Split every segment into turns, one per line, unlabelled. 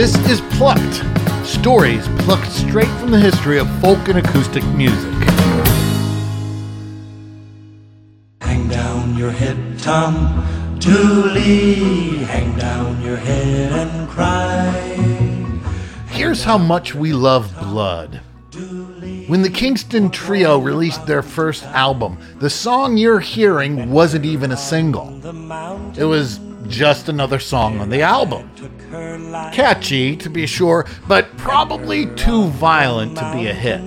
This is Plucked stories plucked straight from the history of folk and acoustic music.
Hang down your head, Tom Dooley. Hang down your head and cry.
Here's how much we love blood. When the Kingston Trio released their first album, the song you're hearing wasn't even a single. It was just another song on the album. Catchy, to be sure, but probably too violent to be a hit.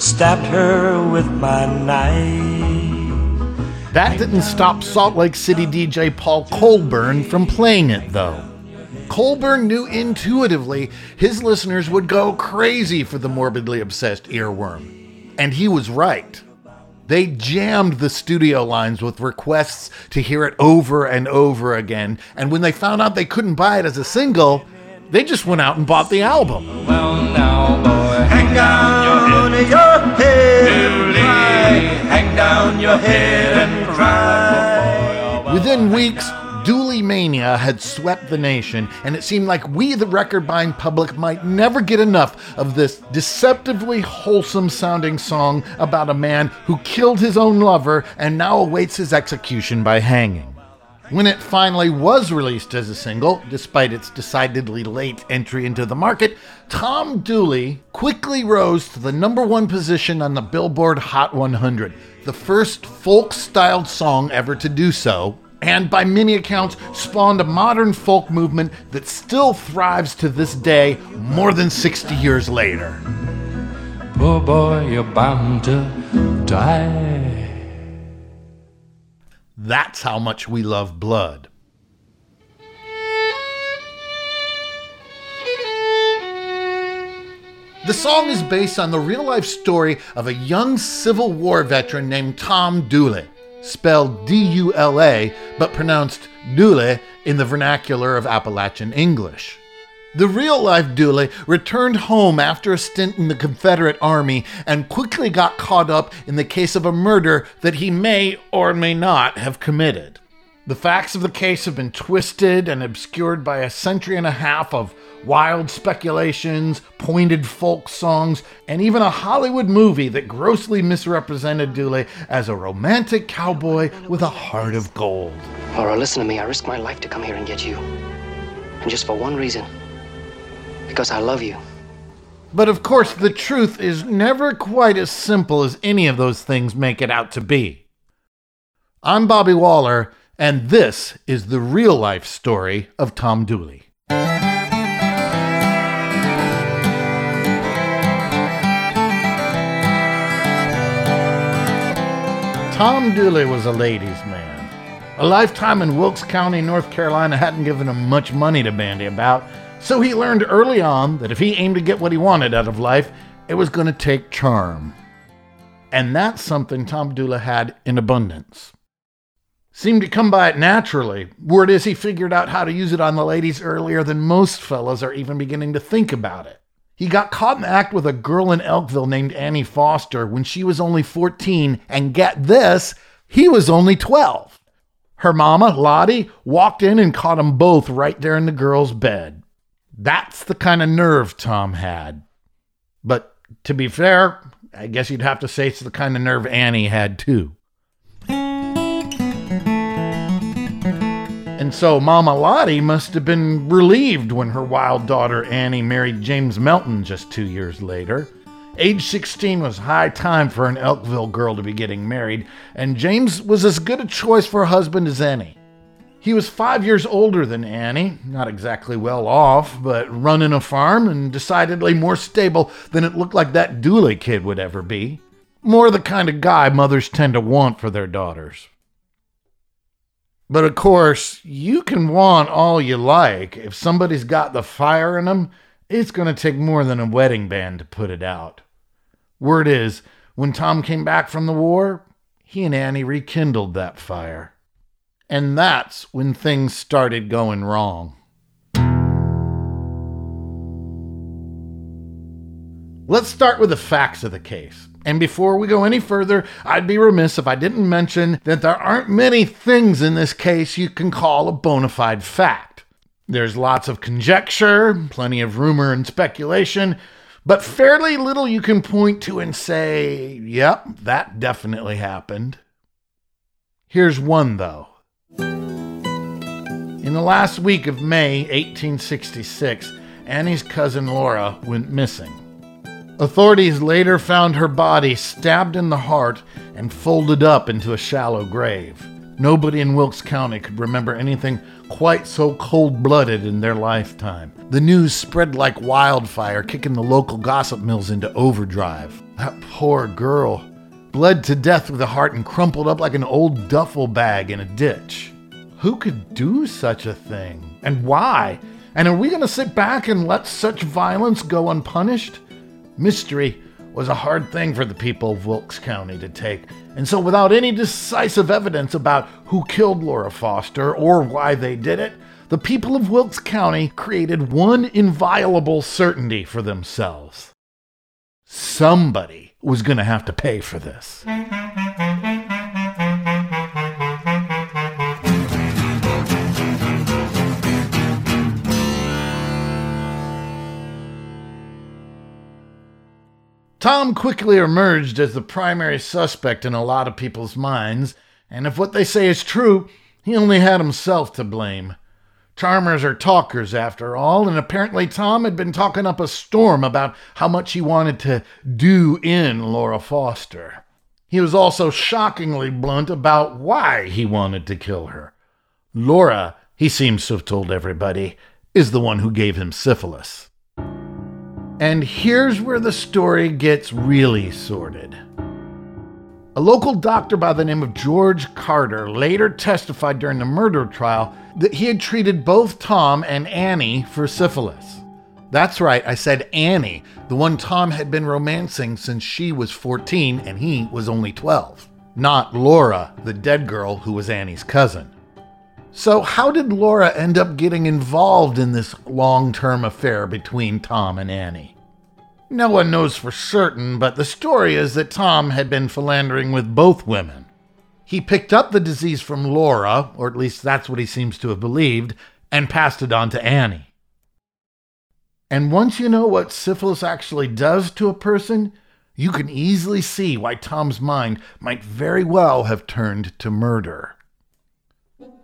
Stabbed her with my knife.
That didn't stop Salt Lake City DJ Paul Colburn from playing it, though. Colburn knew intuitively his listeners would go crazy for the morbidly obsessed earworm. And he was right. They jammed the studio lines with requests to hear it over and over again, and when they found out they couldn't buy it as a single, they just went out and bought the album.
Well, now, boy, hang down your head, Hang down your head and cry.
Within weeks, Dooley Mania had swept the nation, and it seemed like we, the record buying public, might never get enough of this deceptively wholesome sounding song about a man who killed his own lover and now awaits his execution by hanging. When it finally was released as a single, despite its decidedly late entry into the market, Tom Dooley quickly rose to the number one position on the Billboard Hot 100, the first folk styled song ever to do so, and by many accounts spawned a modern folk movement that still thrives to this day more than 60 years later.
Poor boy, you're bound to die.
That's how much we love blood. The song is based on the real life story of a young Civil War veteran named Tom Dooley spelled D U L A, but pronounced Dooley in the vernacular of Appalachian English. The real life Dooley returned home after a stint in the Confederate Army and quickly got caught up in the case of a murder that he may or may not have committed. The facts of the case have been twisted and obscured by a century and a half of wild speculations, pointed folk songs, and even a Hollywood movie that grossly misrepresented Dooley as a romantic cowboy with a heart of gold.
Laura, listen to me. I risked my life to come here and get you. And just for one reason because I love you.
But of course, the truth is never quite as simple as any of those things make it out to be. I'm Bobby Waller and this is the real life story of Tom Dooley. Tom Dooley was a ladies' man. A lifetime in Wilkes County, North Carolina hadn't given him much money to bandy about, so he learned early on that if he aimed to get what he wanted out of life, it was going to take charm. And that's something Tom Dooley had in abundance seemed to come by it naturally. Word is he figured out how to use it on the ladies earlier than most fellas are even beginning to think about it. He got caught in the act with a girl in Elkville named Annie Foster when she was only 14, and get this, he was only 12. Her mama, Lottie, walked in and caught them both right there in the girl's bed. That's the kind of nerve Tom had. But to be fair, I guess you'd have to say it's the kind of nerve Annie had too. And so Mama Lottie must have been relieved when her wild daughter Annie married James Melton just two years later. Age 16 was high time for an Elkville girl to be getting married, and James was as good a choice for a husband as any. He was five years older than Annie, not exactly well off, but running a farm and decidedly more stable than it looked like that Dooley kid would ever be. More the kind of guy mothers tend to want for their daughters. But of course, you can want all you like. If somebody's got the fire in them, it's going to take more than a wedding band to put it out. Word is, when Tom came back from the war, he and Annie rekindled that fire. And that's when things started going wrong. Let's start with the facts of the case. And before we go any further, I'd be remiss if I didn't mention that there aren't many things in this case you can call a bona fide fact. There's lots of conjecture, plenty of rumor and speculation, but fairly little you can point to and say, yep, that definitely happened. Here's one, though. In the last week of May 1866, Annie's cousin Laura went missing. Authorities later found her body stabbed in the heart and folded up into a shallow grave. Nobody in Wilkes County could remember anything quite so cold blooded in their lifetime. The news spread like wildfire, kicking the local gossip mills into overdrive. That poor girl bled to death with a heart and crumpled up like an old duffel bag in a ditch. Who could do such a thing? And why? And are we going to sit back and let such violence go unpunished? Mystery was a hard thing for the people of Wilkes County to take, and so without any decisive evidence about who killed Laura Foster or why they did it, the people of Wilkes County created one inviolable certainty for themselves. Somebody was going to have to pay for this. Tom quickly emerged as the primary suspect in a lot of people's minds, and if what they say is true, he only had himself to blame. Charmers are talkers, after all, and apparently Tom had been talking up a storm about how much he wanted to do in Laura Foster. He was also shockingly blunt about why he wanted to kill her. Laura, he seems to have told everybody, is the one who gave him syphilis. And here's where the story gets really sordid. A local doctor by the name of George Carter later testified during the murder trial that he had treated both Tom and Annie for syphilis. That's right, I said Annie, the one Tom had been romancing since she was 14 and he was only 12. Not Laura, the dead girl who was Annie's cousin. So, how did Laura end up getting involved in this long term affair between Tom and Annie? No one knows for certain, but the story is that Tom had been philandering with both women. He picked up the disease from Laura, or at least that's what he seems to have believed, and passed it on to Annie. And once you know what syphilis actually does to a person, you can easily see why Tom's mind might very well have turned to murder.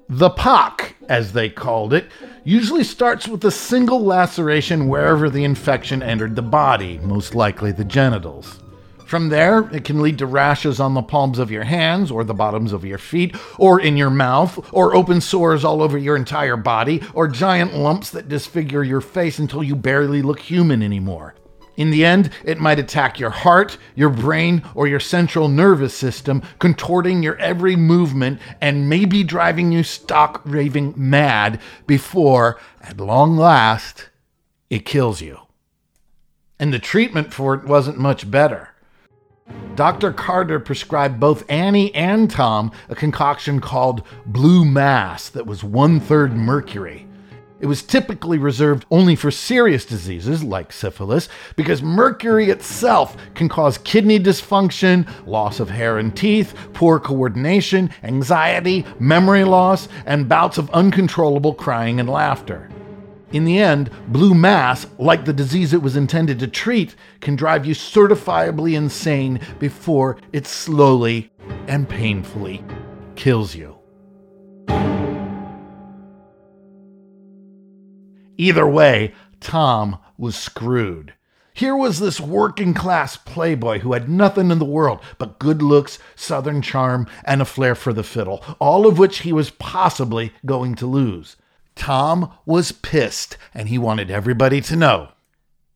The pock, as they called it, usually starts with a single laceration wherever the infection entered the body, most likely the genitals. From there, it can lead to rashes on the palms of your hands, or the bottoms of your feet, or in your mouth, or open sores all over your entire body, or giant lumps that disfigure your face until you barely look human anymore. In the end, it might attack your heart, your brain, or your central nervous system, contorting your every movement and maybe driving you stock raving mad before, at long last, it kills you. And the treatment for it wasn't much better. Dr. Carter prescribed both Annie and Tom a concoction called Blue Mass that was one third mercury. It was typically reserved only for serious diseases like syphilis because mercury itself can cause kidney dysfunction, loss of hair and teeth, poor coordination, anxiety, memory loss, and bouts of uncontrollable crying and laughter. In the end, blue mass, like the disease it was intended to treat, can drive you certifiably insane before it slowly and painfully kills you. Either way, Tom was screwed. Here was this working class playboy who had nothing in the world but good looks, southern charm, and a flair for the fiddle, all of which he was possibly going to lose. Tom was pissed, and he wanted everybody to know.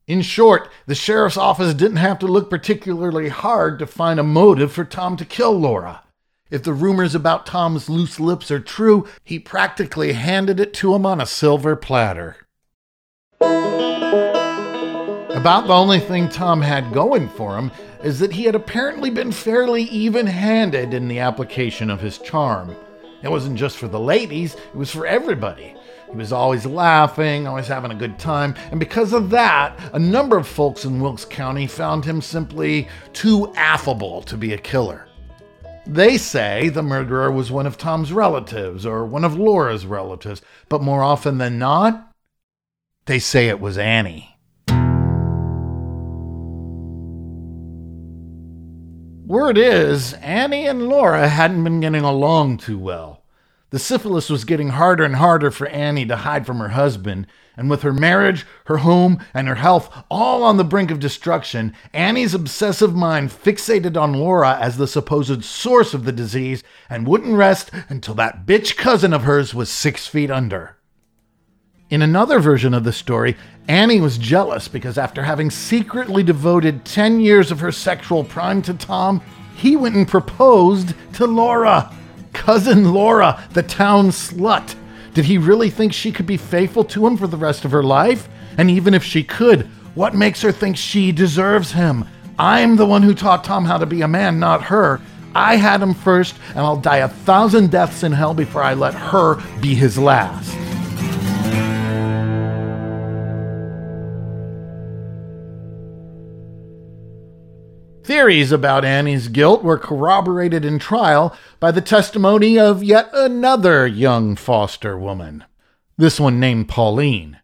In short, the sheriff's office didn't have to look particularly hard to find a motive for Tom to kill Laura. If the rumors about Tom's loose lips are true, he practically handed it to him on a silver platter. About the only thing Tom had going for him is that he had apparently been fairly even handed in the application of his charm. It wasn't just for the ladies, it was for everybody. He was always laughing, always having a good time, and because of that, a number of folks in Wilkes County found him simply too affable to be a killer. They say the murderer was one of Tom's relatives or one of Laura's relatives, but more often than not, they say it was Annie. Word is, Annie and Laura hadn't been getting along too well. The syphilis was getting harder and harder for Annie to hide from her husband, and with her marriage, her home, and her health all on the brink of destruction, Annie's obsessive mind fixated on Laura as the supposed source of the disease and wouldn't rest until that bitch cousin of hers was six feet under. In another version of the story, Annie was jealous because after having secretly devoted 10 years of her sexual prime to Tom, he went and proposed to Laura. Cousin Laura, the town slut. Did he really think she could be faithful to him for the rest of her life? And even if she could, what makes her think she deserves him? I'm the one who taught Tom how to be a man, not her. I had him first, and I'll die a thousand deaths in hell before I let her be his last. Theories about Annie's guilt were corroborated in trial by the testimony of yet another young foster woman, this one named Pauline.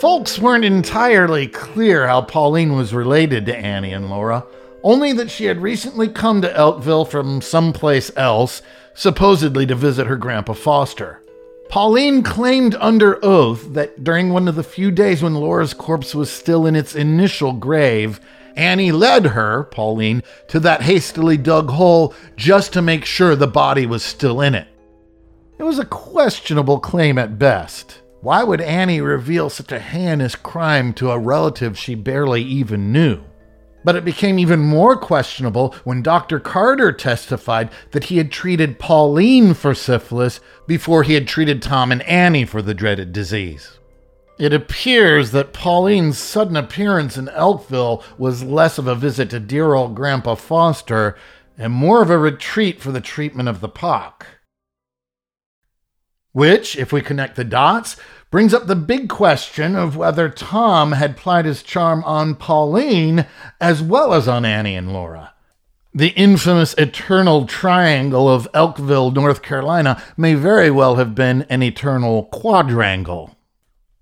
Folks weren't entirely clear how Pauline was related to Annie and Laura, only that she had recently come to Elkville from someplace else, supposedly to visit her grandpa Foster. Pauline claimed under oath that during one of the few days when Laura's corpse was still in its initial grave, Annie led her, Pauline, to that hastily dug hole just to make sure the body was still in it. It was a questionable claim at best. Why would Annie reveal such a heinous crime to a relative she barely even knew? But it became even more questionable when Dr. Carter testified that he had treated Pauline for syphilis before he had treated Tom and Annie for the dreaded disease. It appears that Pauline's sudden appearance in Elkville was less of a visit to dear old Grandpa Foster and more of a retreat for the treatment of the pock. Which, if we connect the dots, brings up the big question of whether Tom had plied his charm on Pauline as well as on Annie and Laura. The infamous eternal triangle of Elkville, North Carolina, may very well have been an eternal quadrangle.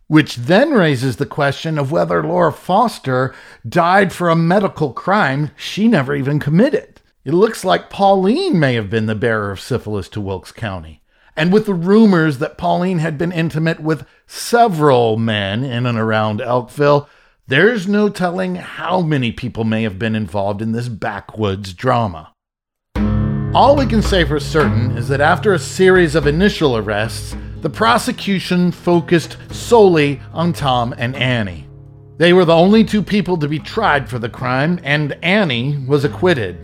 Which then raises the question of whether Laura Foster died for a medical crime she never even committed. It looks like Pauline may have been the bearer of syphilis to Wilkes County and with the rumors that Pauline had been intimate with several men in and around Elkville, there's no telling how many people may have been involved in this backwoods drama. All we can say for certain is that after a series of initial arrests, the prosecution focused solely on Tom and Annie. They were the only two people to be tried for the crime, and Annie was acquitted.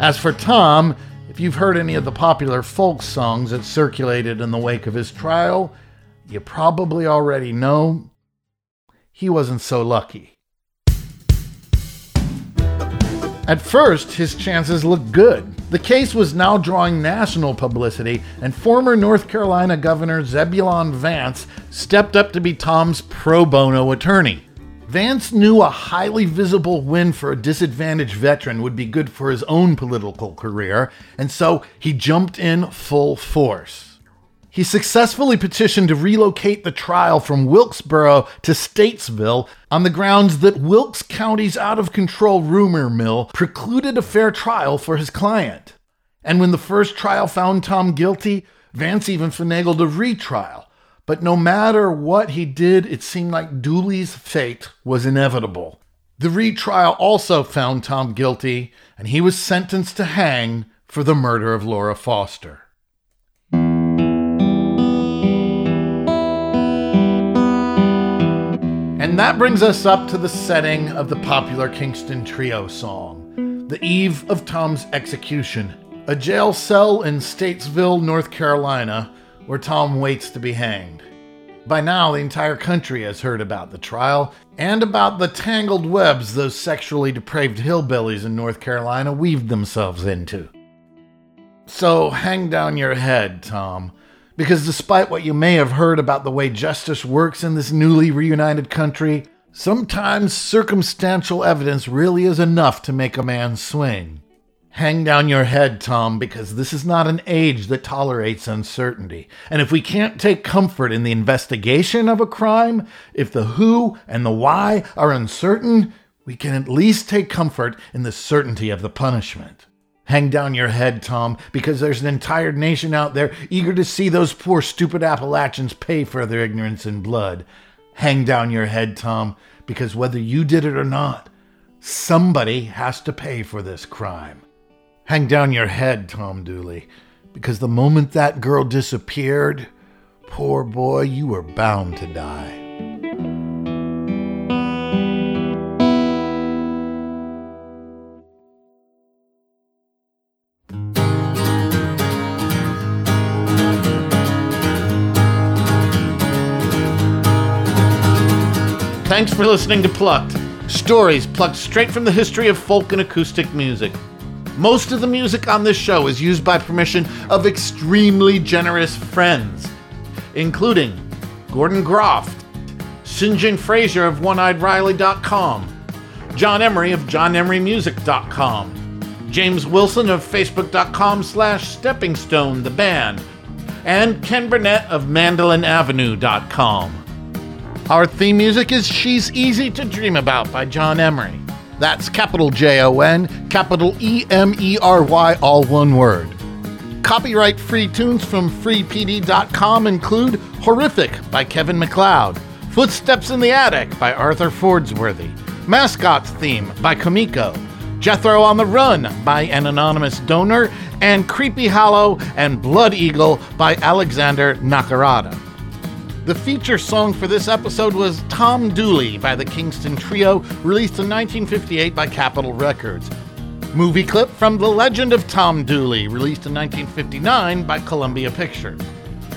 As for Tom, if you've heard any of the popular folk songs that circulated in the wake of his trial, you probably already know he wasn't so lucky. At first, his chances looked good. The case was now drawing national publicity, and former North Carolina Governor Zebulon Vance stepped up to be Tom's pro bono attorney. Vance knew a highly visible win for a disadvantaged veteran would be good for his own political career, and so he jumped in full force. He successfully petitioned to relocate the trial from Wilkesboro to Statesville on the grounds that Wilkes County's out of control rumor mill precluded a fair trial for his client. And when the first trial found Tom guilty, Vance even finagled a retrial but no matter what he did, it seemed like Dooley's fate was inevitable. The retrial also found Tom guilty, and he was sentenced to hang for the murder of Laura Foster. And that brings us up to the setting of the popular Kingston Trio song, the eve of Tom's execution, a jail cell in Statesville, North Carolina, where Tom waits to be hanged. By now, the entire country has heard about the trial and about the tangled webs those sexually depraved hillbillies in North Carolina weaved themselves into. So hang down your head, Tom, because despite what you may have heard about the way justice works in this newly reunited country, Sometimes circumstantial evidence really is enough to make a man swing. Hang down your head, Tom, because this is not an age that tolerates uncertainty. And if we can't take comfort in the investigation of a crime, if the who and the why are uncertain, we can at least take comfort in the certainty of the punishment. Hang down your head, Tom, because there's an entire nation out there eager to see those poor, stupid Appalachians pay for their ignorance in blood. Hang down your head, Tom, because whether you did it or not, somebody has to pay for this crime. Hang down your head, Tom Dooley, because the moment that girl disappeared, poor boy, you were bound to die. Thanks for listening to Plucked. Stories plucked straight from the history of folk and acoustic music. Most of the music on this show is used by permission of extremely generous friends, including Gordon Groft, Sinjin Fraser of OneEyedReilly.com, Jon Emery of JonEmeryMusic.com, James Wilson of Facebook.com slash the band, and Ken Burnett of MandolinAvenue.com. Our theme music is She's Easy to Dream About by Jon Emery. That's capital J O N, capital E M E R Y, all one word. Copyright free tunes from freepd.com include Horrific by Kevin MacLeod, Footsteps in the Attic by Arthur Fordsworthy, Mascot's Theme by Komiku, Jethro on the Run by an anonymous donor, and Creepy Hollow and Blood Eagle by Alexander Nakarada. The feature song for this episode was Tom Dooley by the Kingston Trio, released in 1958 by Capitol Records. Movie clip from The Legend of Tom Dooley, released in 1959 by Columbia Pictures.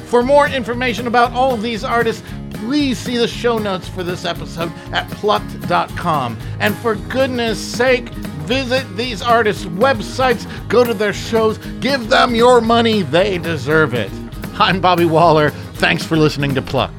For more information about all of these artists, please see the show notes for this episode at plucked.com. And for goodness sake, visit these artists' websites, go to their shows, give them your money, they deserve it. I'm Bobby Waller. Thanks for listening to Pluck.